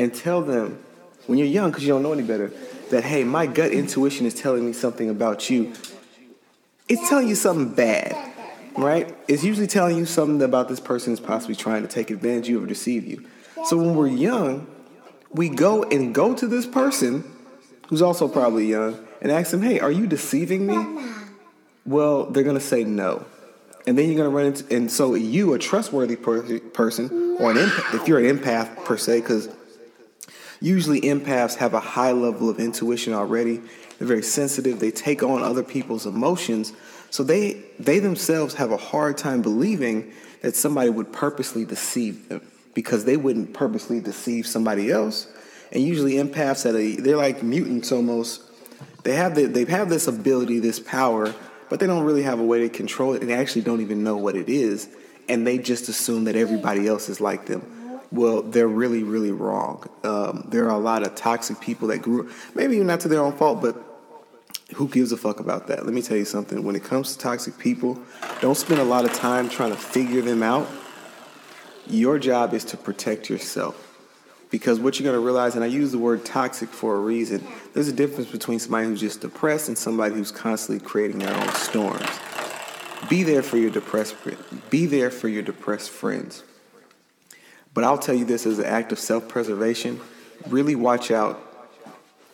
and tell them when you're young, because you don't know any better, that hey, my gut intuition is telling me something about you. It's telling you something bad, right? It's usually telling you something about this person is possibly trying to take advantage of you or deceive you. So when we're young, we go and go to this person who's also probably young and ask them, hey, are you deceiving me? Well, they're going to say no. And then you're going to run into, and so you, a trustworthy per- person, or an empath, if you're an empath per se, because usually empaths have a high level of intuition already. They're very sensitive. They take on other people's emotions. So they, they themselves have a hard time believing that somebody would purposely deceive them because they wouldn't purposely deceive somebody else. And usually empaths at they're like mutants almost. They have the, they have this ability, this power but they don't really have a way to control it and they actually don't even know what it is and they just assume that everybody else is like them well they're really really wrong. Um, there are a lot of toxic people that grew maybe even not to their own fault but who gives a fuck about that? Let me tell you something. When it comes to toxic people don't spend a lot of time trying to figure them out. Your job is to protect yourself. Because what you're going to realize, and I use the word toxic for a reason, there's a difference between somebody who's just depressed and somebody who's constantly creating their own storms. Be there for your depressed be there for your depressed friends. But I'll tell you this as an act of self-preservation, really watch out.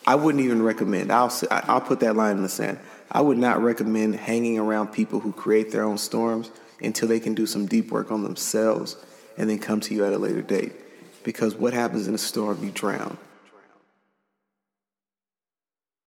I wouldn't even recommend. I'll I'll put that line in the sand. I would not recommend hanging around people who create their own storms until they can do some deep work on themselves and then come to you at a later date because what happens in a storm, you drown.